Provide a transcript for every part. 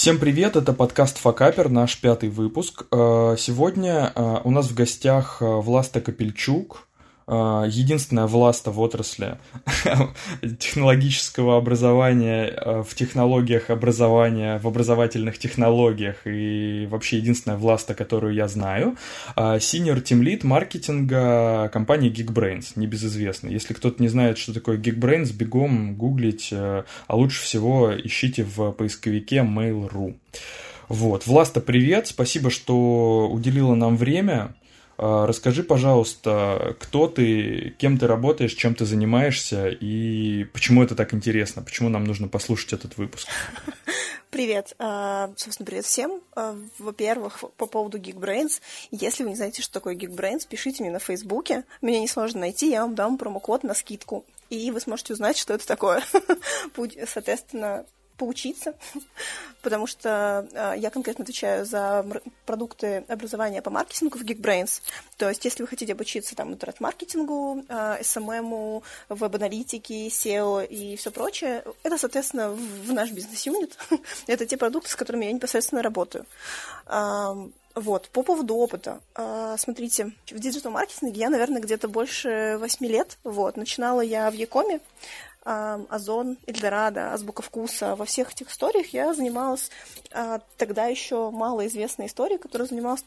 Всем привет, это подкаст Факапер, наш пятый выпуск. Э, сегодня э, у нас в гостях э, Власта Капельчук, единственная власта в отрасли технологического образования, а, в технологиях образования, в образовательных технологиях и вообще единственная власта, которую я знаю. А, senior Team Lead маркетинга компании Geekbrains, небезызвестный. Если кто-то не знает, что такое Geekbrains, бегом гуглить, а лучше всего ищите в поисковике Mail.ru. Вот. Власта, привет, спасибо, что уделила нам время. А, расскажи, пожалуйста, кто ты, кем ты работаешь, чем ты занимаешься и почему это так интересно, почему нам нужно послушать этот выпуск. Привет. А, собственно, привет всем. А, во-первых, по поводу Geekbrains. Если вы не знаете, что такое Geekbrains, пишите мне на Фейсбуке. Меня несложно найти, я вам дам промокод на скидку. И вы сможете узнать, что это такое. Соответственно, поучиться, потому что э, я конкретно отвечаю за продукты образования по маркетингу в Geekbrains. То есть, если вы хотите обучиться там интернет-маркетингу, э, SMM, веб-аналитике, SEO и все прочее, это, соответственно, в наш бизнес-юнит. это те продукты, с которыми я непосредственно работаю. Вот, по поводу опыта. А, смотрите, в диджитал-маркетинге я, наверное, где-то больше восьми лет. Вот, начинала я в Якоме, Озон, Эльдорадо, Азбука вкуса. Во всех этих историях я занималась а, тогда еще малоизвестной историей, которая занималась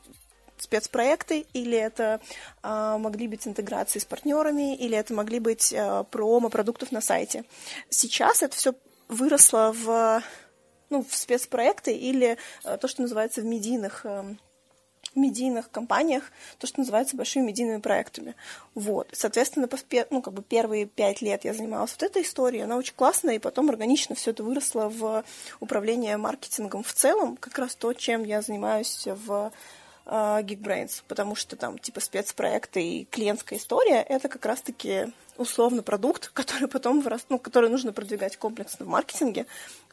спецпроекты, или это а, могли быть интеграции с партнерами, или это могли быть а, промо продуктов на сайте. Сейчас это все выросло в, ну, в спецпроекты или а, то, что называется в медийных а, медийных компаниях, то, что называется большими медийными проектами. Вот. Соответственно, ну, как бы первые пять лет я занималась вот этой историей, она очень классная, и потом органично все это выросло в управление маркетингом в целом, как раз то, чем я занимаюсь в Geekbrains, потому что там типа спецпроекты и клиентская история — это как раз-таки условно продукт, который потом вырос, ну, который нужно продвигать комплексно в маркетинге,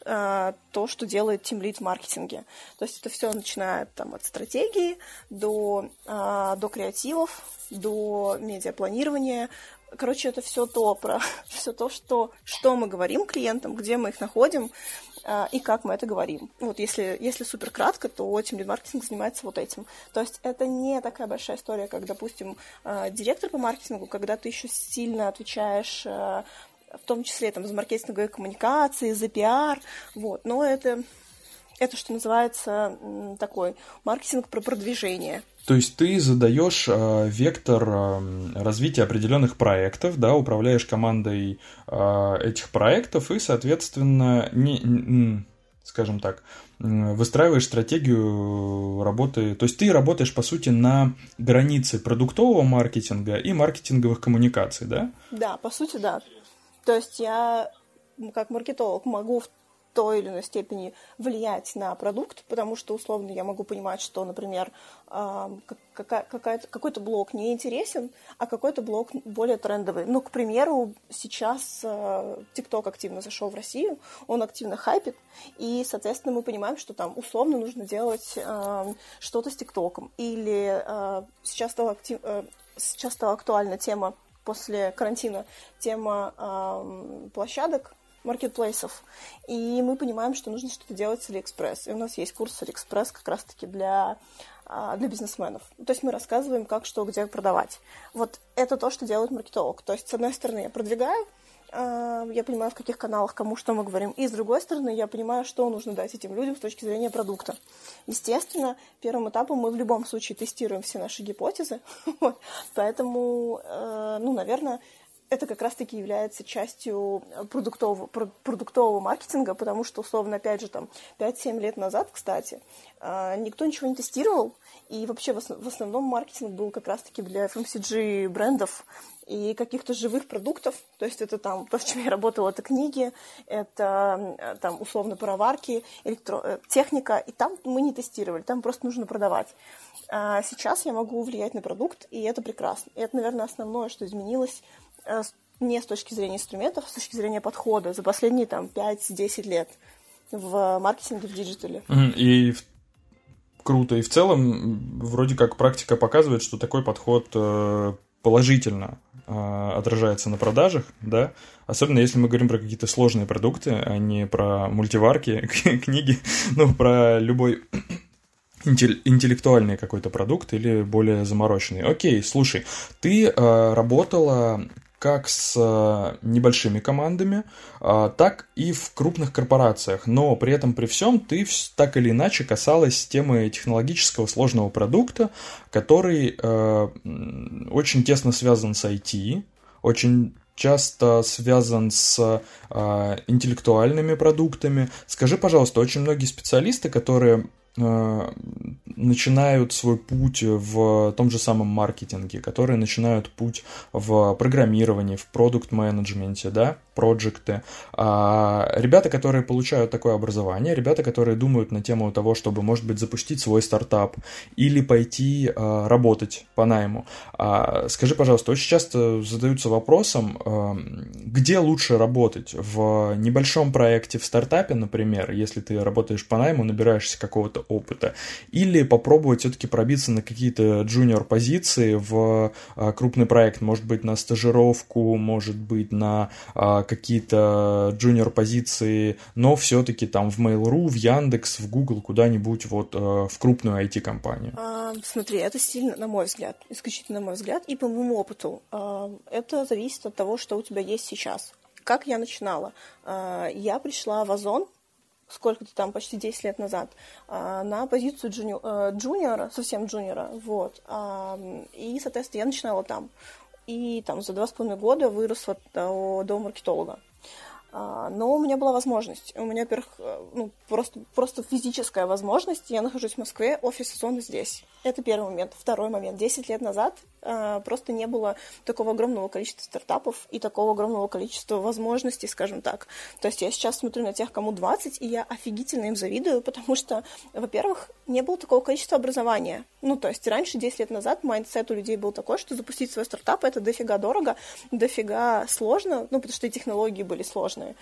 э, то, что делает Team Lead в маркетинге. То есть это все начинает там, от стратегии до, э, до креативов, до медиапланирования. Короче, это все то про все то, что, что мы говорим клиентам, где мы их находим, а, и как мы это говорим. Вот если, если супер кратко, то Team маркетинг занимается вот этим. То есть это не такая большая история, как, допустим, а, директор по маркетингу, когда ты еще сильно отвечаешь а, в том числе там, за маркетинговые коммуникации, за пиар, вот. Но это, это что называется такой маркетинг про продвижение. То есть ты задаешь э, вектор э, развития определенных проектов, да, управляешь командой э, этих проектов и, соответственно, не, не, скажем так, выстраиваешь стратегию работы. То есть ты работаешь, по сути, на границе продуктового маркетинга и маркетинговых коммуникаций, да? Да, по сути, да. То есть я как маркетолог могу той или иной степени влиять на продукт, потому что, условно, я могу понимать, что, например, какой-то блок не интересен, а какой-то блок более трендовый. Ну, к примеру, сейчас TikTok активно зашел в Россию, он активно хайпит, и, соответственно, мы понимаем, что там условно нужно делать что-то с TikTok. Или сейчас стала, актив... сейчас стала актуальна тема после карантина, тема площадок, маркетплейсов. И мы понимаем, что нужно что-то делать с Алиэкспресс. И у нас есть курс Алиэкспресс как раз-таки для, а, для бизнесменов. То есть мы рассказываем, как, что, где продавать. Вот это то, что делает маркетолог. То есть, с одной стороны, я продвигаю, а, я понимаю, в каких каналах кому что мы говорим. И с другой стороны, я понимаю, что нужно дать этим людям с точки зрения продукта. Естественно, первым этапом мы в любом случае тестируем все наши гипотезы. Поэтому, э, ну, наверное, это как раз-таки является частью продуктового, продуктового маркетинга, потому что, условно, опять же, там, 5-7 лет назад, кстати, а, никто ничего не тестировал, и вообще в основном маркетинг был как раз-таки для FMCG брендов и каких-то живых продуктов, то есть это там, то, с чем я работала, это книги, это там условно пароварки, электро... Э, техника, и там мы не тестировали, там просто нужно продавать. А сейчас я могу влиять на продукт, и это прекрасно. И это, наверное, основное, что изменилось Э, не с точки зрения инструментов, а с точки зрения подхода за последние там 5-10 лет в маркетинге, в digital е. И круто. И в целом, вроде как практика показывает, что такой подход э, положительно а, отражается на продажах, да, особенно если мы говорим про какие-то сложные продукты, а не про мультиварки, книги, ну, про любой интеллектуальный какой-то продукт или более замороченный. Окей, слушай, ты э, работала как с э, небольшими командами, э, так и в крупных корпорациях. Но при этом, при всем, ты так или иначе касалась темы технологического сложного продукта, который э, очень тесно связан с IT, очень часто связан с э, интеллектуальными продуктами. Скажи, пожалуйста, очень многие специалисты, которые начинают свой путь в том же самом маркетинге, которые начинают путь в программировании, в продукт-менеджменте, да, проекты. А ребята, которые получают такое образование, ребята, которые думают на тему того, чтобы, может быть, запустить свой стартап или пойти а, работать по найму. А, скажи, пожалуйста, очень часто задаются вопросом, а, где лучше работать? В небольшом проекте, в стартапе, например, если ты работаешь по найму, набираешься какого-то опыта, или попробовать все-таки пробиться на какие-то джуниор позиции в а, крупный проект, может быть, на стажировку, может быть, на а, какие-то джуниор позиции, но все-таки там в Mail.ru, в Яндекс, в Google, куда-нибудь вот а, в крупную IT-компанию. А, смотри, это сильно, на мой взгляд, исключительно на мой взгляд, и по моему опыту. Это зависит от того, что у тебя есть сейчас. Как я начинала? Я пришла в Озон сколько-то там, почти 10 лет назад, а, на позицию джуни... Э, джуниора, совсем джуниора, вот. И, соответственно, я начинала там. И там за два с половиной года выросла до, до маркетолога. А, но у меня была возможность. У меня, во-первых, э, ну, просто, просто физическая возможность. Я нахожусь в Москве, офис Озона здесь. Это первый момент. Второй момент. Десять лет назад э, просто не было такого огромного количества стартапов и такого огромного количества возможностей, скажем так. То есть я сейчас смотрю на тех, кому 20, и я офигительно им завидую, потому что, во-первых, не было такого количества образования. Ну, то есть раньше, 10 лет назад, mindset у людей был такой, что запустить свой стартап — это дофига дорого, дофига сложно, ну, потому что и технологии были сложные сложные.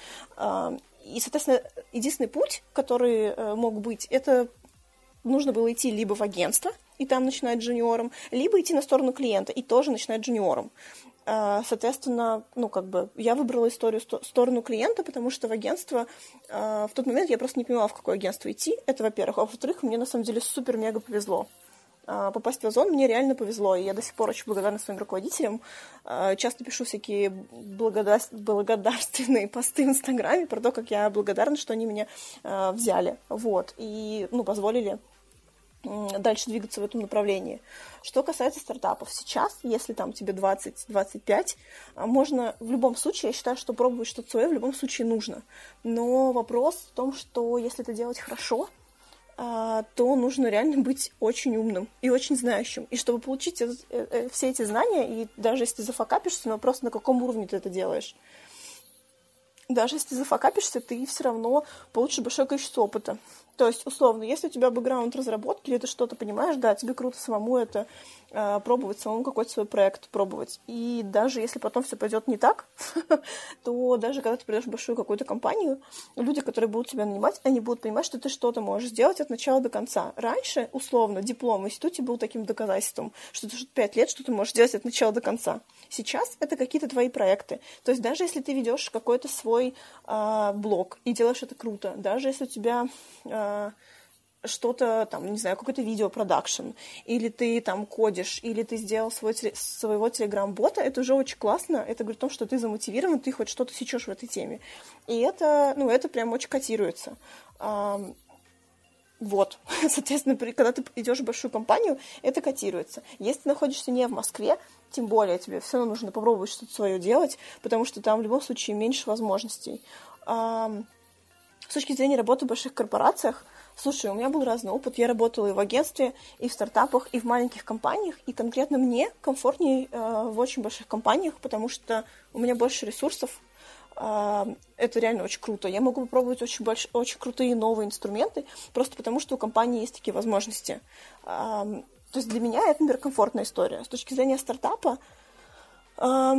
И, соответственно, единственный путь, который э, мог быть, это нужно было идти либо в агентство, и там начинать джуниором, либо идти на сторону клиента, и тоже начинать джуниором. А, соответственно, ну, как бы, я выбрала историю сторону клиента, потому что в агентство а, в тот момент я просто не понимала, в какое агентство идти. Это, во-первых. А во-вторых, мне на самом деле супер-мега повезло. А, попасть в Озон мне реально повезло, и я до сих пор очень благодарна своим руководителям. Часто пишу всякие благодар... благодарственные посты в Инстаграме про то, как я благодарна, что они меня взяли, вот, и, ну, позволили дальше двигаться в этом направлении. Что касается стартапов, сейчас, если там тебе 20-25, можно в любом случае, я считаю, что пробовать что-то свое в любом случае нужно. Но вопрос в том, что если это делать хорошо, а, то нужно реально быть очень умным и очень знающим. И чтобы получить э, э, все эти знания, и даже если ты зафакапишься, но просто на каком уровне ты это делаешь. Даже если ты зафакапишься, ты все равно получишь большое количество опыта. То есть, условно, если у тебя бэкграунд разработки, или ты что-то понимаешь, да, тебе круто самому это э, пробовать, самому какой-то свой проект пробовать. И даже если потом все пойдет не так, то даже когда ты придешь в большую какую-то компанию, люди, которые будут тебя нанимать, они будут понимать, что ты что-то можешь сделать от начала до конца. Раньше, условно, диплом в институте был таким доказательством, что ты пять лет что ты можешь делать от начала до конца. Сейчас это какие-то твои проекты. То есть даже если ты ведешь какой-то свой э, блог и делаешь это круто, даже если у тебя э, что-то там, не знаю, какой-то видеопродакшн, или ты там кодишь, или ты сделал свой, своего телеграм-бота, это уже очень классно, это говорит о том, что ты замотивирован, ты хоть что-то сечешь в этой теме. И это, ну, это прям очень котируется. Вот, соответственно, когда ты идешь в большую компанию, это котируется. Если ты находишься не в Москве, тем более тебе все равно нужно попробовать что-то свое делать, потому что там в любом случае меньше возможностей. С точки зрения работы в больших корпорациях, слушай, у меня был разный опыт. Я работала и в агентстве, и в стартапах, и в маленьких компаниях. И конкретно мне комфортнее э, в очень больших компаниях, потому что у меня больше ресурсов. Э, это реально очень круто. Я могу попробовать очень, больш... очень крутые новые инструменты, просто потому что у компании есть такие возможности. Э, то есть для меня это, например, комфортная история. С точки зрения стартапа, э,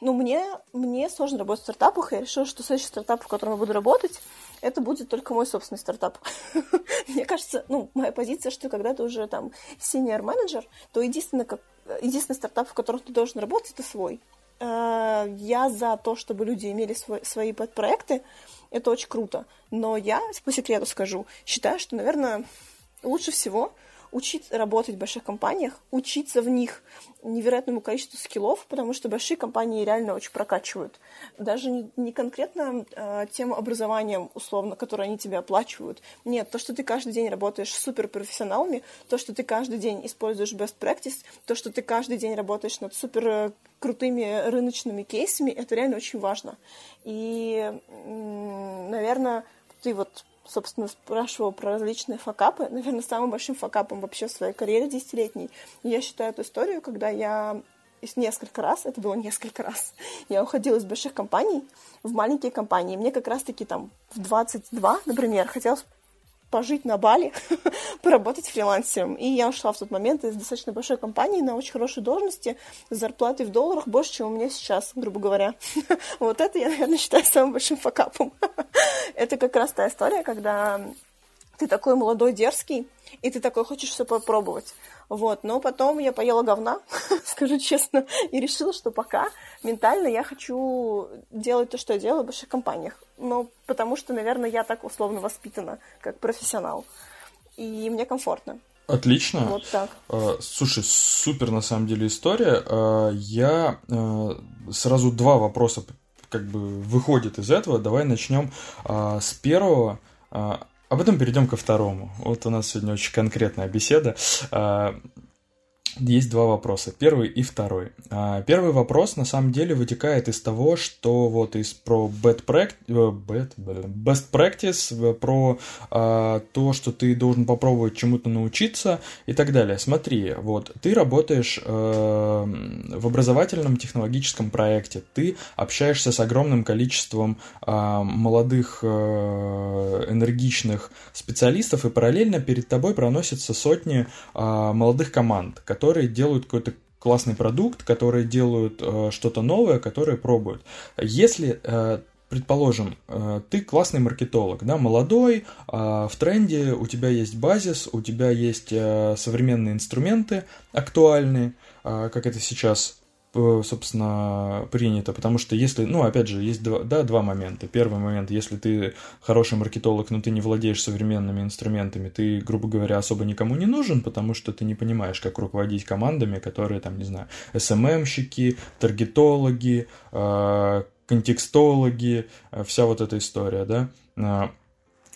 ну, мне, мне сложно работать в стартапах, я решила, что следующий стартап, в котором я буду работать, это будет только мой собственный стартап. Мне кажется, ну, моя позиция, что когда ты уже там senior менеджер, то единственное, как, единственный стартап, в котором ты должен работать, это свой. Э, я за то, чтобы люди имели свой, свои подпроекты, это очень круто. Но я, по секрету скажу, считаю, что, наверное, лучше всего учиться работать в больших компаниях, учиться в них невероятному количеству скиллов, потому что большие компании реально очень прокачивают. Даже не, не конкретно э, тем образованием, условно, которое они тебе оплачивают. Нет, то, что ты каждый день работаешь с суперпрофессионалами, то, что ты каждый день используешь best practice, то, что ты каждый день работаешь над супер э, крутыми рыночными кейсами, это реально очень важно. И, наверное, ты вот собственно, спрашивал про различные факапы. Наверное, самым большим факапом вообще в своей карьере десятилетней я считаю эту историю, когда я несколько раз, это было несколько раз, я уходила из больших компаний в маленькие компании. Мне как раз-таки там в 22, например, хотелось пожить на Бали, поработать фрилансером. И я ушла в тот момент из достаточно большой компании на очень хорошей должности с зарплатой в долларах больше, чем у меня сейчас, грубо говоря. вот это я, наверное, считаю самым большим факапом. это как раз та история, когда ты такой молодой, дерзкий, и ты такой хочешь все попробовать. Вот, но потом я поела говна, скажу честно, и решила, что пока ментально я хочу делать то, что я делаю в больших компаниях. Ну, потому что, наверное, я так условно воспитана, как профессионал. И мне комфортно. Отлично. Вот так. А, слушай, супер на самом деле история. А, я а, сразу два вопроса как бы выходит из этого. Давай начнем с первого. А потом перейдем ко второму. Вот у нас сегодня очень конкретная беседа. Есть два вопроса, первый и второй. А, первый вопрос на самом деле вытекает из того, что вот из про bad practice, э, bad, best practice, э, про а, то, что ты должен попробовать чему-то научиться и так далее. Смотри, вот ты работаешь а, в образовательном технологическом проекте, ты общаешься с огромным количеством а, молодых а, энергичных специалистов, и параллельно перед тобой проносятся сотни молодых команд, которые которые делают какой-то классный продукт, которые делают э, что-то новое, которые пробуют. Если э, предположим, э, ты классный маркетолог, да, молодой, э, в тренде, у тебя есть базис, у тебя есть э, современные инструменты актуальные, э, как это сейчас собственно, принято, потому что если, ну, опять же, есть два, да, два момента. Первый момент, если ты хороший маркетолог, но ты не владеешь современными инструментами, ты, грубо говоря, особо никому не нужен, потому что ты не понимаешь, как руководить командами, которые, там, не знаю, SMM-щики, таргетологи, э, контекстологи, э, вся вот эта история, да,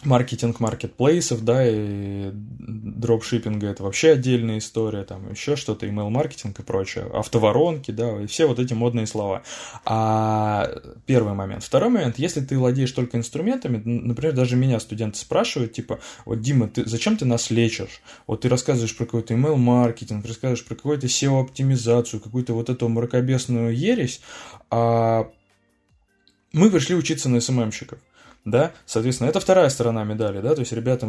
маркетинг маркетплейсов, да, и дропшиппинга это вообще отдельная история, там еще что-то, email-маркетинг и прочее, автоворонки, да, и все вот эти модные слова. А первый момент. Второй момент, если ты владеешь только инструментами, например, даже меня студенты спрашивают, типа, вот, Дима, ты, зачем ты нас лечишь? Вот ты рассказываешь про какой-то email-маркетинг, рассказываешь про какую-то SEO-оптимизацию, какую-то вот эту мракобесную ересь, а мы пришли учиться на СММщиков да, соответственно, это вторая сторона медали, да, то есть ребята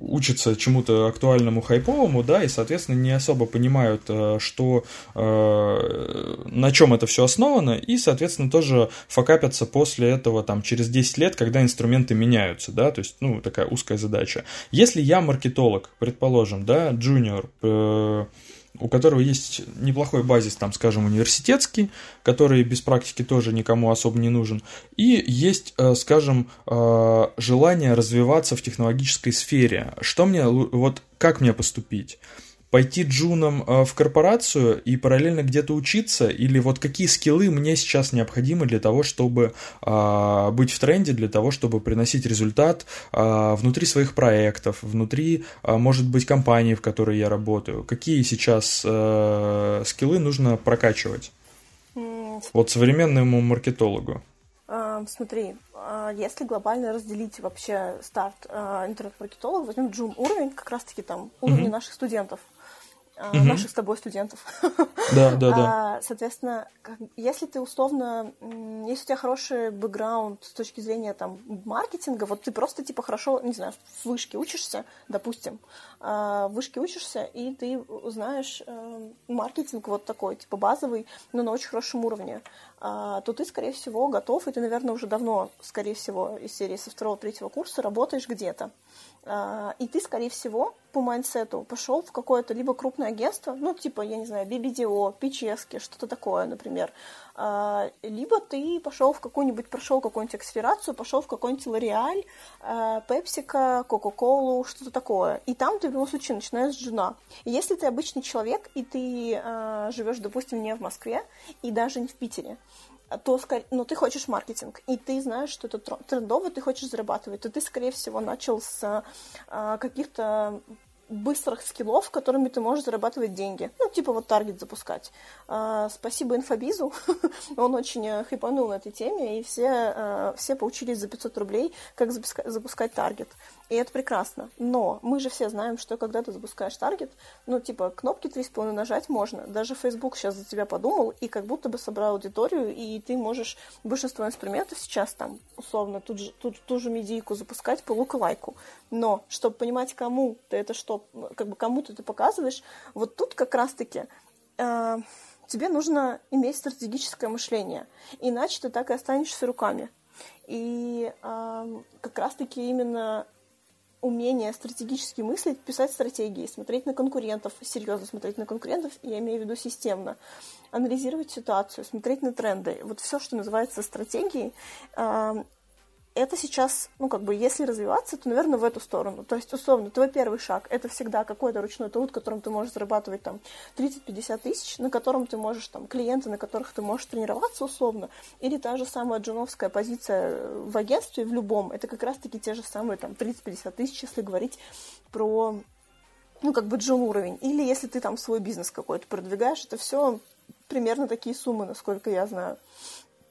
учатся чему-то актуальному, хайповому, да, и, соответственно, не особо понимают, э, что, э, на чем это все основано, и, соответственно, тоже факапятся после этого, там, через 10 лет, когда инструменты меняются, да, то есть, ну, такая узкая задача. Если я маркетолог, предположим, да, джуниор, э, у которого есть неплохой базис, там, скажем, университетский, который без практики тоже никому особо не нужен, и есть, э, скажем, э, желание развиваться в технологической сфере. Что мне, вот как мне поступить? Пойти джуном э, в корпорацию и параллельно где-то учиться, или вот какие скиллы мне сейчас необходимы для того, чтобы а, быть в тренде, для того, чтобы приносить результат а, внутри своих проектов, внутри, а, может быть, компании, в которой я работаю. Какие сейчас э, скиллы нужно прокачивать? Вот современному маркетологу. Смотри, если глобально разделить вообще старт интернет-маркетолога, возьмем джун уровень, как раз-таки там уровни mm-hmm. наших студентов угу. наших с тобой студентов. Да, да, да. А, соответственно, если ты условно, если у тебя хороший бэкграунд с точки зрения там маркетинга, вот ты просто типа хорошо, не знаю, в вышке учишься, допустим, а, в вышке учишься, и ты знаешь э, маркетинг вот такой, типа базовый, но на очень хорошем уровне. А, то ты, скорее всего, готов, и ты, наверное, уже давно, скорее всего, из серии со второго-третьего курса работаешь где-то. А, и ты, скорее всего, по майнсету пошел в какое-то либо крупное агентство, ну, типа, я не знаю, BBDO, PCS, что-то такое, например. А, либо ты пошел в какую-нибудь, прошел какую-нибудь акселерацию, пошел в какой-нибудь L'Oreal, PepsiCo, Coca-Cola, что-то такое. И там ты в любом случае начинаешь жена. И если ты обычный человек, и ты живешь, допустим, не в Москве, и даже не в Питере, то, ну, ты хочешь маркетинг, и ты знаешь, что это трендово, ты хочешь зарабатывать, то ты, скорее всего, начал с а, каких-то быстрых скиллов, которыми ты можешь зарабатывать деньги. Ну, типа вот таргет запускать. А, спасибо инфобизу, он очень э, хайпанул на этой теме, и все, а, все поучились за 500 рублей, как запускать таргет. И это прекрасно. Но мы же все знаем, что когда ты запускаешь таргет, ну, типа, кнопки 3,5 нажать можно. Даже Facebook сейчас за тебя подумал, и как будто бы собрал аудиторию, и ты можешь большинство инструментов сейчас там, условно, тут же, тут, ту же медийку запускать по лайку. Но, чтобы понимать, кому ты это что, как бы кому ты это показываешь, вот тут как раз-таки э, тебе нужно иметь стратегическое мышление. Иначе ты так и останешься руками. И э, как раз-таки именно умение стратегически мыслить, писать стратегии, смотреть на конкурентов, серьезно смотреть на конкурентов, я имею в виду системно, анализировать ситуацию, смотреть на тренды. Вот все, что называется стратегией, это сейчас, ну, как бы, если развиваться, то, наверное, в эту сторону. То есть, условно, твой первый шаг — это всегда какой-то ручной труд, которым ты можешь зарабатывать, там, 30-50 тысяч, на котором ты можешь, там, клиенты, на которых ты можешь тренироваться, условно, или та же самая джуновская позиция в агентстве, в любом, это как раз-таки те же самые, там, 30-50 тысяч, если говорить про, ну, как бы, джун уровень. Или если ты, там, свой бизнес какой-то продвигаешь, это все примерно такие суммы, насколько я знаю.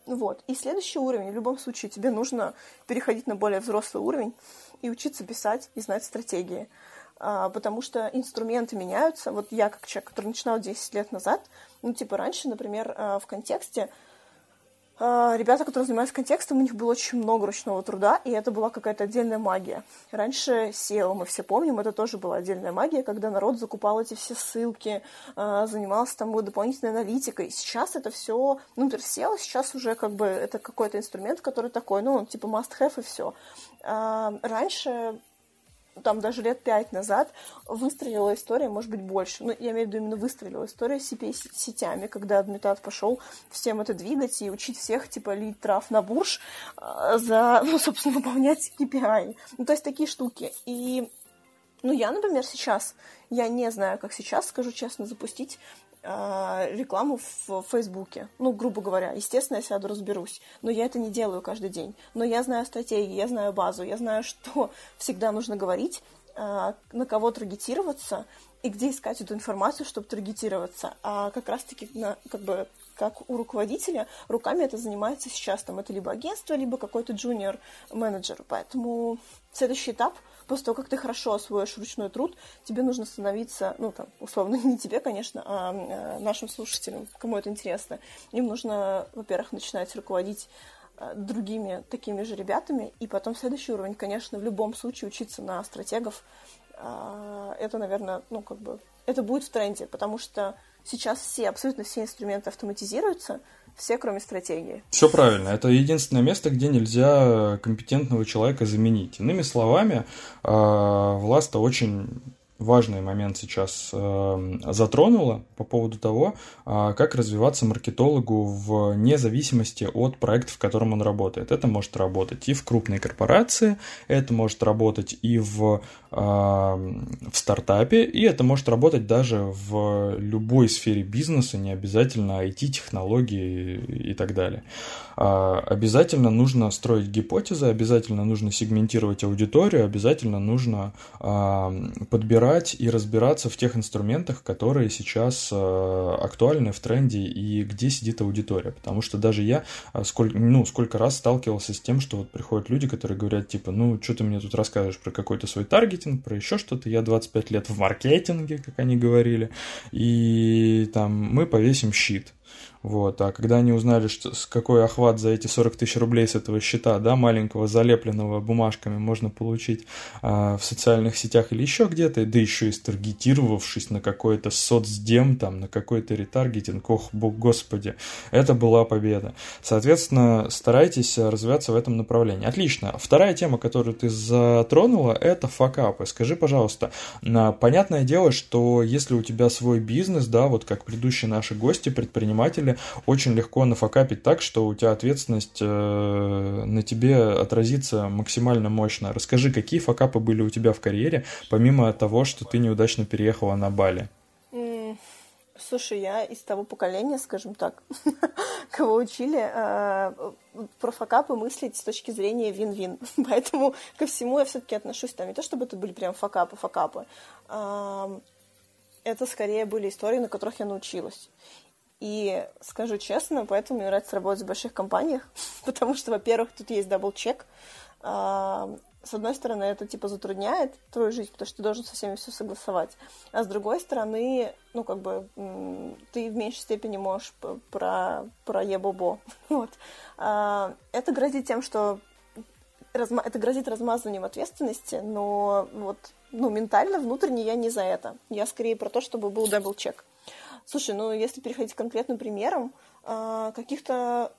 Вот. И следующий уровень, в любом случае, тебе нужно переходить на более взрослый уровень и учиться писать и знать стратегии. А, потому что инструменты меняются. Вот я, как человек, который начинал 10 лет назад, ну, типа раньше, например, а, в контексте ребята, которые занимаются контекстом, у них было очень много ручного труда, и это была какая-то отдельная магия. Раньше SEO, мы все помним, это тоже была отдельная магия, когда народ закупал эти все ссылки, а, занимался там дополнительной аналитикой. Сейчас это все, ну, например, SEO сейчас уже как бы это какой-то инструмент, который такой, ну, типа must-have и все. А, раньше там даже лет пять назад выстрелила история, может быть, больше. Ну, я имею в виду именно выстрелила история с CPA-сетями, когда Адмитат пошел всем это двигать и учить всех, типа, лить трав на бурж э, за, ну, собственно, выполнять KPI. Ну, то есть такие штуки. И ну, я, например, сейчас, я не знаю, как сейчас, скажу честно, запустить а, рекламу в Фейсбуке. Ну, грубо говоря. Естественно, я сяду, разберусь. Но я это не делаю каждый день. Но я знаю стратегии, я знаю базу, я знаю, что всегда нужно говорить, а, на кого таргетироваться и где искать эту информацию, чтобы таргетироваться. А как раз-таки, на, как бы, как у руководителя, руками это занимается сейчас. Там это либо агентство, либо какой-то джуниор-менеджер. Поэтому следующий этап — после того, как ты хорошо освоишь ручной труд, тебе нужно становиться, ну, там, условно, не тебе, конечно, а, а нашим слушателям, кому это интересно, им нужно, во-первых, начинать руководить а, другими такими же ребятами, и потом следующий уровень, конечно, в любом случае учиться на стратегов, это, наверное, ну, как бы, это будет в тренде, потому что сейчас все, абсолютно все инструменты автоматизируются, все, кроме стратегии. Все правильно. Это единственное место, где нельзя компетентного человека заменить. Иными словами, а, Власта очень важный момент сейчас э, затронула по поводу того, э, как развиваться маркетологу в независимости от проекта, в котором он работает. Это может работать и в крупной корпорации, это может работать и в, в стартапе, и это может работать даже в любой сфере бизнеса, не обязательно IT-технологии и так далее. Э, обязательно нужно строить гипотезы, обязательно нужно сегментировать аудиторию, обязательно нужно подбирать и разбираться в тех инструментах, которые сейчас э, актуальны в тренде и где сидит аудитория. Потому что даже я э, сколько, ну, сколько раз сталкивался с тем, что вот приходят люди, которые говорят, типа, ну, что ты мне тут расскажешь про какой-то свой таргетинг, про еще что-то, я 25 лет в маркетинге, как они говорили, и там мы повесим щит. Вот. А когда они узнали, что, с какой охват за эти 40 тысяч рублей с этого счета, да, маленького, залепленного бумажками, можно получить а, в социальных сетях или еще где-то, да еще и старгетировавшись на какой-то соцдем, там, на какой-то ретаргетинг, ох, бог господи, это была победа. Соответственно, старайтесь развиваться в этом направлении. Отлично. Вторая тема, которую ты затронула, это факапы. Скажи, пожалуйста, понятное дело, что если у тебя свой бизнес, да, вот как предыдущие наши гости, предприниматели, очень легко нафакапить так, что у тебя ответственность э, на тебе отразится максимально мощно. Расскажи, какие факапы были у тебя в карьере, помимо того, что ты неудачно переехала на Бали? Слушай, я из того поколения, скажем так, кого учили э, про факапы мыслить с точки зрения вин-вин. Поэтому ко всему я все-таки отношусь там не то, чтобы это были прям факапы, факапы. Э, это скорее были истории, на которых я научилась. И скажу честно, поэтому мне нравится работать в больших компаниях, потому что, во-первых, тут есть double-check. С одной стороны, это типа затрудняет твою жизнь, потому что ты должен со всеми все согласовать. А с другой стороны, ну, как бы, ты в меньшей степени можешь про, про ебобо. Вот. А, это грозит тем, что это грозит размазыванием ответственности, но вот, ну, ментально, внутренне я не за это. Я скорее про то, чтобы был double-check. Слушай, ну если переходить к конкретным примерам, а, каких-то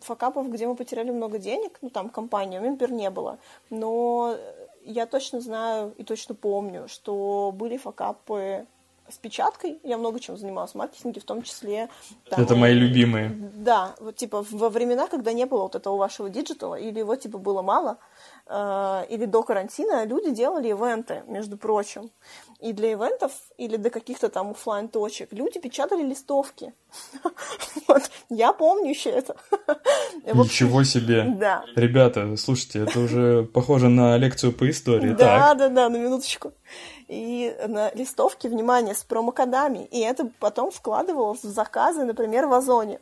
факапов, где мы потеряли много денег, ну там компания, например, не было, но я точно знаю и точно помню, что были факапы с опечаткой. Я много чем занималась в маркетинге, в том числе... Там, Это мои любимые. Да, вот типа во времена, когда не было вот этого вашего digital а, или его типа было мало, э, или до карантина, люди делали ивенты, между прочим. И для ивентов или для каких-то там офлайн точек люди печатали листовки. Вот, я помню еще это. Ничего себе. Да. Ребята, слушайте, это уже похоже на лекцию по истории. Да, да, да, на минуточку. И на листовке, внимание, с промокодами. И это потом вкладывалось в заказы, например, в Озоне.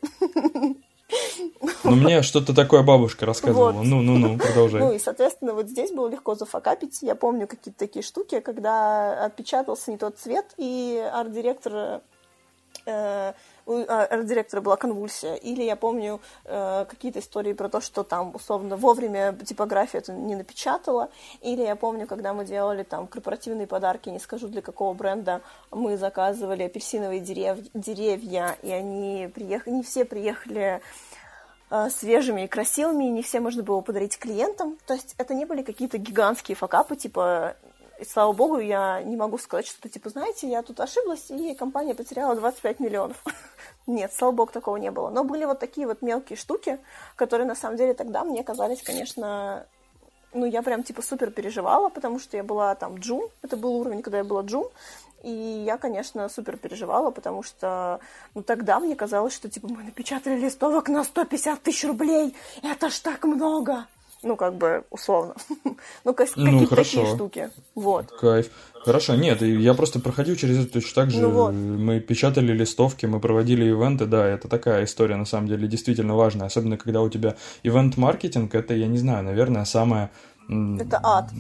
Ну, мне что-то такое бабушка рассказывала. Вот. Ну, ну, ну, продолжай. Ну, и, соответственно, вот здесь было легко зафакапить. Я помню какие-то такие штуки, когда отпечатался не тот цвет, и арт-директор э, у а, арт-директора была конвульсия, или я помню э, какие-то истории про то, что там условно вовремя типография это не напечатала, или я помню, когда мы делали там корпоративные подарки, не скажу для какого бренда, мы заказывали апельсиновые дерев... деревья, и они приехали, не все приехали э, свежими и красивыми, и не все можно было подарить клиентам. То есть это не были какие-то гигантские факапы, типа и слава богу, я не могу сказать, что типа, знаете, я тут ошиблась, и компания потеряла 25 миллионов. Нет, слава богу, такого не было. Но были вот такие вот мелкие штуки, которые на самом деле тогда мне казались, конечно, ну, я прям, типа, супер переживала, потому что я была там джун, это был уровень, когда я была джун, и я, конечно, супер переживала, потому что, ну, тогда мне казалось, что, типа, мы напечатали листовок на 150 тысяч рублей, это ж так много! Ну, как бы, условно. ну, какие-то ну, такие штуки. Вот. Кайф. Хорошо, нет, я просто проходил через это точно так же. Ну вот. Мы печатали листовки, мы проводили ивенты, да, это такая история, на самом деле, действительно важная. Особенно, когда у тебя ивент-маркетинг, это, я не знаю, наверное, самое это ад.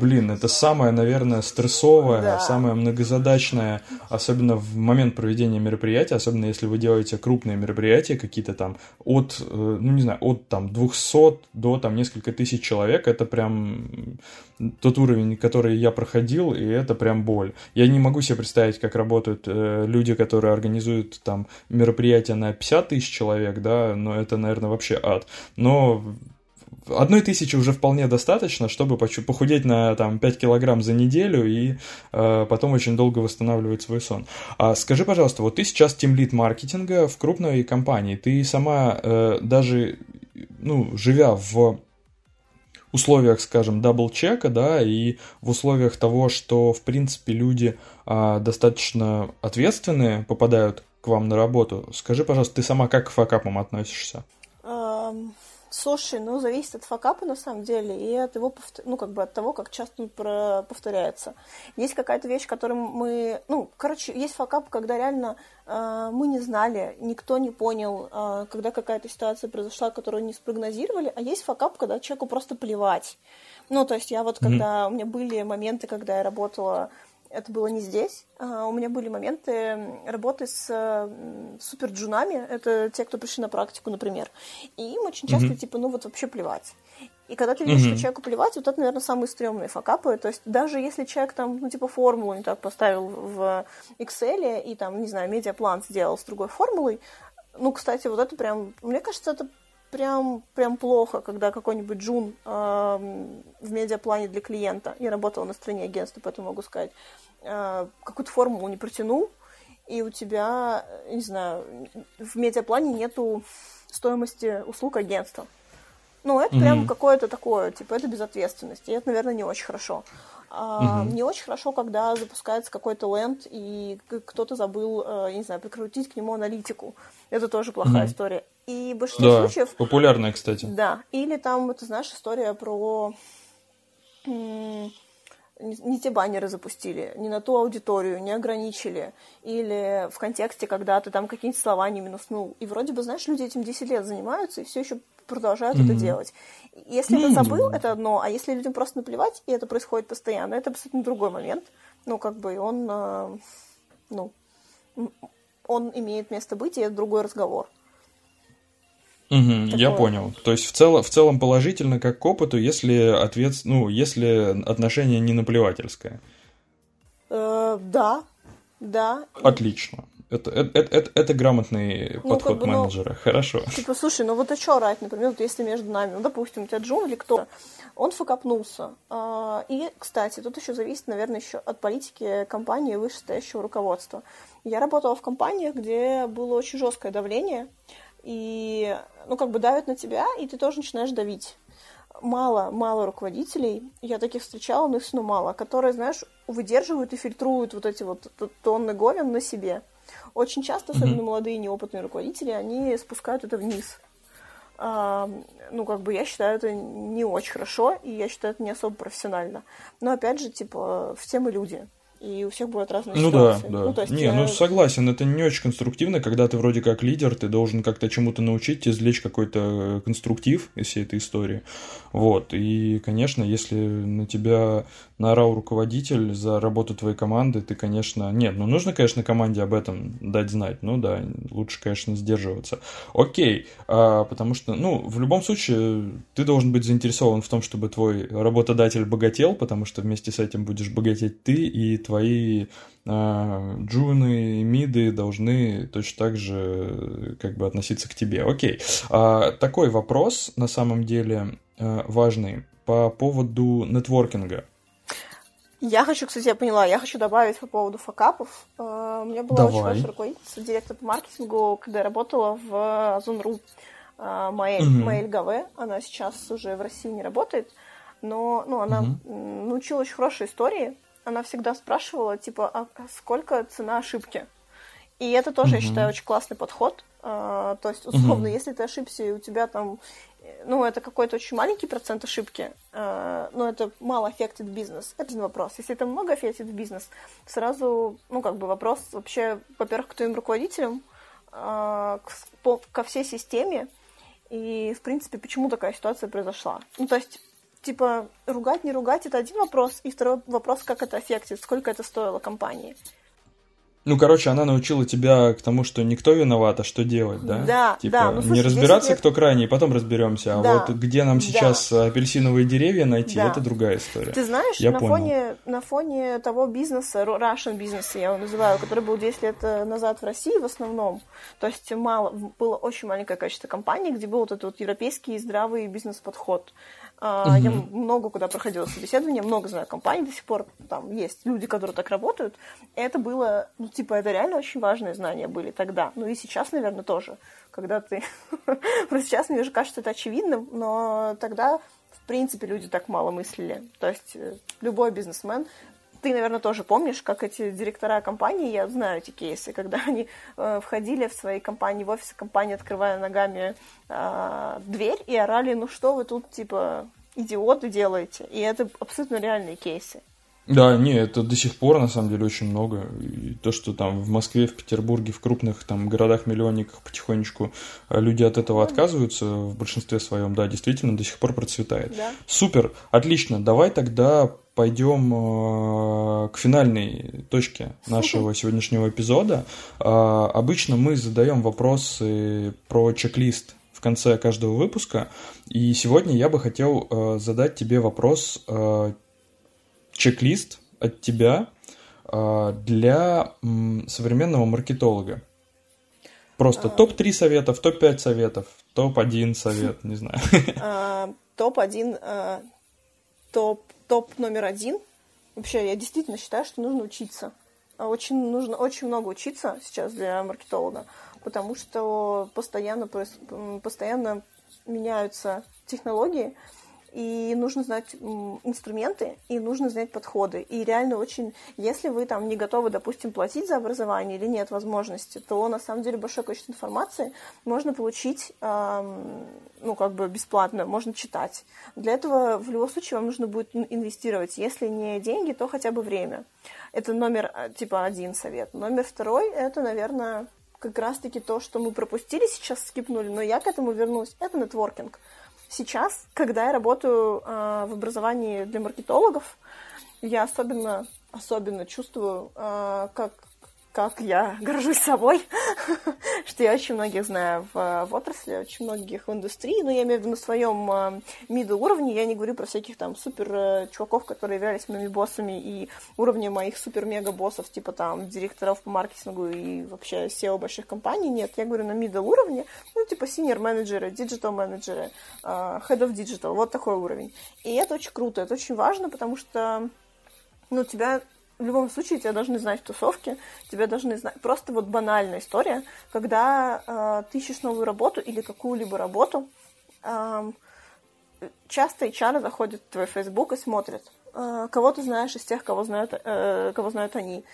Блин, это самое, наверное, стрессовое, да. самое многозадачное, особенно в момент проведения мероприятия, особенно если вы делаете крупные мероприятия, какие-то там от, э, ну не знаю, от там 200 до там несколько тысяч человек, это прям тот уровень, который я проходил, и это прям боль. Я не могу себе представить, как работают э, люди, которые организуют там мероприятия на 50 тысяч человек, да, но это, наверное, вообще ад. Но одной тысячи уже вполне достаточно, чтобы похудеть на там 5 килограмм за неделю и э, потом очень долго восстанавливать свой сон. А скажи, пожалуйста, вот ты сейчас team lead маркетинга в крупной компании, ты сама э, даже, ну, живя в условиях, скажем, double-check а, да, и в условиях того, что, в принципе, люди а, достаточно ответственные попадают к вам на работу, скажи, пожалуйста, ты сама как к факапам относишься? Эм Слушай, ну, зависит от факапа, на самом деле, и от его, ну, как бы от того, как часто он про... повторяется. Есть какая-то вещь, которую мы, ну, короче, есть факап, когда реально э, мы не знали, никто не понял, э, когда какая-то ситуация произошла, которую не спрогнозировали, а есть факап, когда человеку просто плевать. Ну, то есть я вот, когда mm-hmm. у меня были моменты, когда я работала это было не здесь. А, у меня были моменты работы с суперджунами, это те, кто пришли на практику, например. И им очень часто, mm-hmm. типа, ну вот вообще плевать. И когда ты видишь, mm-hmm. что человеку плевать, вот это, наверное, самые стрёмные факапы. То есть даже если человек там, ну, типа, формулу не так поставил в Excel и там, не знаю, медиаплан сделал с другой формулой, ну, кстати, вот это прям, мне кажется, это прям, прям плохо, когда какой-нибудь джун э, в медиаплане для клиента, я работала на стороне агентства, поэтому могу сказать, э, какую-то формулу не протянул, и у тебя, не знаю, в медиаплане нету стоимости услуг агентства. Ну, это mm-hmm. прям какое-то такое, типа, это безответственность. И это, наверное, не очень хорошо. А, mm-hmm. Не очень хорошо, когда запускается какой-то ленд, и кто-то забыл, э, я не знаю, прикрутить к нему аналитику. Это тоже плохая mm-hmm. история. И в большинстве да, случаев... популярная, кстати. Да. Или там, ты знаешь, история про не те баннеры запустили, не на ту аудиторию, не ограничили. Или в контексте, когда ты там какие-нибудь слова не минуснул. И вроде бы, знаешь, люди этим 10 лет занимаются и все еще продолжают mm-hmm. это делать. Если mm-hmm. ты забыл, это одно, а если людям просто наплевать, и это происходит постоянно, это абсолютно другой момент. Ну, как бы он, э, ну, он имеет место быть, и это другой разговор. Угу, я понял. То есть в целом, в целом положительно как к опыту, если ответ, ну, если отношение не наплевательское. Э, да, да. Отлично. Это, это, это, это грамотный ну, подход как бы, менеджера. Ну, Хорошо. Типа, слушай, ну вот а что рать, например, вот если между нами, ну, допустим, у тебя Джун или кто он фокопнулся. А, и, кстати, тут еще зависит, наверное, еще от политики компании и вышестоящего руководства. Я работала в компаниях, где было очень жесткое давление, и, ну, как бы давят на тебя, и ты тоже начинаешь давить. Мало, мало руководителей, я таких встречала, но их ну, мало, которые, знаешь, выдерживают и фильтруют вот эти вот тонны говен на себе. Очень часто, особенно mm-hmm. молодые неопытные руководители, они спускают это вниз. А, ну, как бы я считаю это не очень хорошо, и я считаю это не особо профессионально. Но опять же, типа, все мы люди и у всех будут разные ну ситуации. Да, да. Ну, есть не, я... ну согласен, это не очень конструктивно, когда ты вроде как лидер, ты должен как-то чему-то научить, извлечь какой-то конструктив из всей этой истории. Вот, и, конечно, если на тебя наорал руководитель за работу твоей команды, ты, конечно... Нет, ну нужно, конечно, команде об этом дать знать, ну да, лучше, конечно, сдерживаться. Окей, а, потому что, ну, в любом случае, ты должен быть заинтересован в том, чтобы твой работодатель богател, потому что вместе с этим будешь богатеть ты и твои а, джуны и миды должны точно так же как бы относиться к тебе. Окей. А, такой вопрос, на самом деле, а, важный по поводу нетворкинга. Я хочу, кстати, я поняла, я хочу добавить по поводу факапов. У меня была Давай. очень хорошая руководительница, директор по маркетингу, когда я работала в. А, Маэль, угу. Маэль Гаве, она сейчас уже в России не работает, но ну, она угу. научила очень хорошей истории. Она всегда спрашивала, типа, а сколько цена ошибки? И это тоже, угу. я считаю, очень классный подход. А, то есть, условно, угу. если ты ошибся, и у тебя там ну, это какой-то очень маленький процент ошибки, э, но это мало affected бизнес. Это не вопрос. Если это много affected бизнес, сразу, ну, как бы вопрос вообще, во-первых, к твоим руководителям, э, к, ко всей системе, и, в принципе, почему такая ситуация произошла. Ну, то есть, типа, ругать, не ругать, это один вопрос, и второй вопрос, как это аффектит, сколько это стоило компании. Ну, короче, она научила тебя к тому, что никто виноват, а что делать, да? Да, типа, да. Ну, слушай, не разбираться, если... кто крайний, потом разберемся. А да, вот где нам сейчас да. апельсиновые деревья найти, да. это другая история. Ты знаешь, я на, понял. Фоне, на фоне того бизнеса, Russian бизнеса, я его называю, который был 10 лет э, назад в России в основном, то есть мало, было очень маленькое количество компаний, где был вот этот вот европейский здравый бизнес-подход. Uh-huh. Я много куда проходила собеседование, много знаю компаний до сих пор, там есть люди, которые так работают. Это было, ну, типа, это реально очень важные знания были тогда. Ну и сейчас, наверное, тоже. Когда ты... Просто сейчас мне же кажется это очевидным, но тогда, в принципе, люди так мало мыслили. То есть э, любой бизнесмен ты, наверное, тоже помнишь, как эти директора компании, я знаю эти кейсы, когда они э, входили в свои компании, в офисы компании, открывая ногами э, дверь и орали, ну что вы тут, типа, идиоты делаете. И это абсолютно реальные кейсы. Да, не, это до сих пор на самом деле очень много. И то, что там в Москве, в Петербурге, в крупных там городах-миллионниках потихонечку э, люди от этого отказываются в большинстве своем, да, действительно до сих пор процветает. Да. Супер, отлично. Давай тогда пойдем э, к финальной точке нашего сегодняшнего эпизода. Э, обычно мы задаем вопросы про чек-лист в конце каждого выпуска. И сегодня я бы хотел э, задать тебе вопрос э, чек-лист от тебя э, для современного маркетолога. Просто А. топ-3 советов, топ-5 советов, топ-1 совет, не знаю. А, топ-1, а, топ, топ номер один. Вообще, я действительно считаю, что нужно учиться. А Очень нужно очень много учиться сейчас для маркетолога, потому что постоянно, постоянно меняются технологии, и нужно знать инструменты, и нужно знать подходы. И реально очень, если вы там не готовы, допустим, платить за образование или нет возможности, то на самом деле большое количество информации можно получить, ам, ну, как бы бесплатно, можно читать. Для этого в любом случае вам нужно будет ин- инвестировать. Если не деньги, то хотя бы время. Это номер, а, типа, один совет. Номер второй, это, наверное, как раз-таки то, что мы пропустили сейчас, скипнули, но я к этому вернусь. Это нетворкинг. Сейчас, когда я работаю э, в образовании для маркетологов, я особенно, особенно чувствую, э, как, как я горжусь собой, что я очень многих знаю в, в отрасли, очень многих в индустрии, но я имею в виду на своем middle уровне, я не говорю про всяких там супер э, чуваков, которые являлись моими боссами и уровня моих супер-мега боссов, типа там директоров по маркетингу и вообще SEO больших компаний, нет, я говорю на middle уровне, ну типа senior менеджеры, digital менеджеры, э, head of digital, вот такой уровень. И это очень круто, это очень важно, потому что ну, тебя в любом случае тебя должны знать в тусовке, тебя должны знать. Просто вот банальная история, когда э, ты ищешь новую работу или какую-либо работу, эм, часто HR заходят в твой Facebook и смотрят, э, кого ты знаешь из тех, кого знают, э, кого знают они.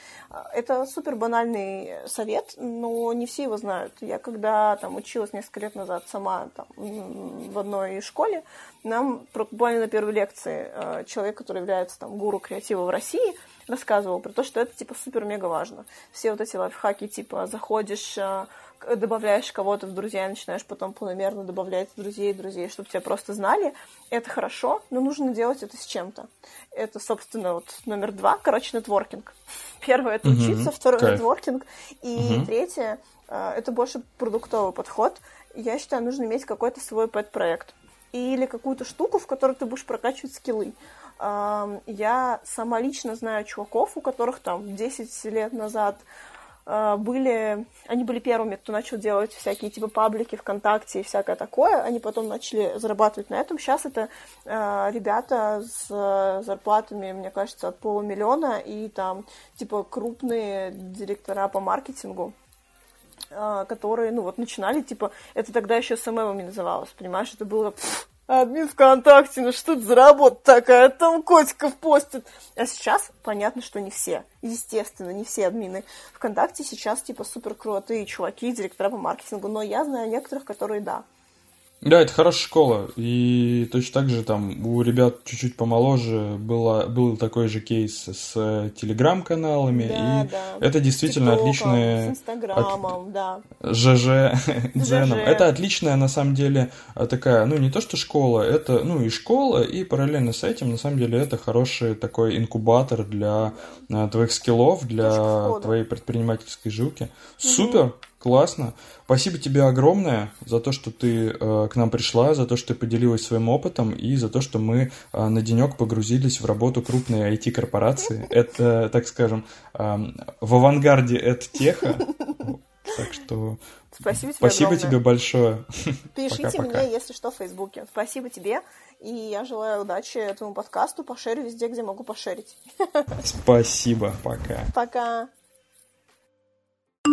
Это супер банальный совет, но не все его знают. Я когда там училась несколько лет назад сама там, в одной школе, нам буквально на первой лекции э, человек, который является там гуру креатива в России, рассказывал про то, что это типа супер-мега важно. Все вот эти лайфхаки, типа заходишь, э, добавляешь кого-то в друзья, начинаешь потом планомерно добавлять друзей, друзей, чтобы тебя просто знали. Это хорошо, но нужно делать это с чем-то. Это, собственно, вот номер два, короче, нетворкинг. Первое — это Мгм, учиться, второе — нетворкинг, и Мгм. третье э, — это больше продуктовый подход. Я считаю, нужно иметь какой-то свой пэт-проект или какую-то штуку, в которой ты будешь прокачивать скиллы. Я сама лично знаю чуваков, у которых там 10 лет назад а, были, они были первыми, кто начал делать всякие типа паблики ВКонтакте и всякое такое. Они потом начали зарабатывать на этом. Сейчас это а, ребята с а, зарплатами, мне кажется, от полумиллиона и там типа крупные директора по маркетингу которые, ну вот, начинали, типа, это тогда еще СММами называлось, понимаешь, это было админ ВКонтакте, ну что это за работа такая, там котиков постят. А сейчас понятно, что не все. Естественно, не все админы ВКонтакте сейчас, типа, супер крутые чуваки, директора по маркетингу, но я знаю некоторых, которые да. Да, это хорошая школа. И точно так же там у ребят чуть-чуть помоложе было, был такой же кейс с э, телеграм-каналами. Да, и да. это действительно Тиктоком, отличные... С Инстаграмом, да. ЖЖ Дзеном. Это отличная, на самом деле, а, такая, ну, не то что школа, это, ну, и школа, и параллельно с этим, на самом деле, это хороший такой инкубатор для а, твоих скиллов, для твоей предпринимательской жилки. Супер, классно. Спасибо тебе огромное за то, что ты э, к нам пришла, за то, что ты поделилась своим опытом и за то, что мы э, на денек погрузились в работу крупной IT-корпорации. Это, так скажем, эм, в авангарде эд-теха. Так что Спасибо тебе спасибо огромное. тебе большое. Пишите Пока-пока. мне, если что, в Фейсбуке. Спасибо тебе, и я желаю удачи этому подкасту. Пошерю везде, где могу пошерить. Спасибо, пока. Пока.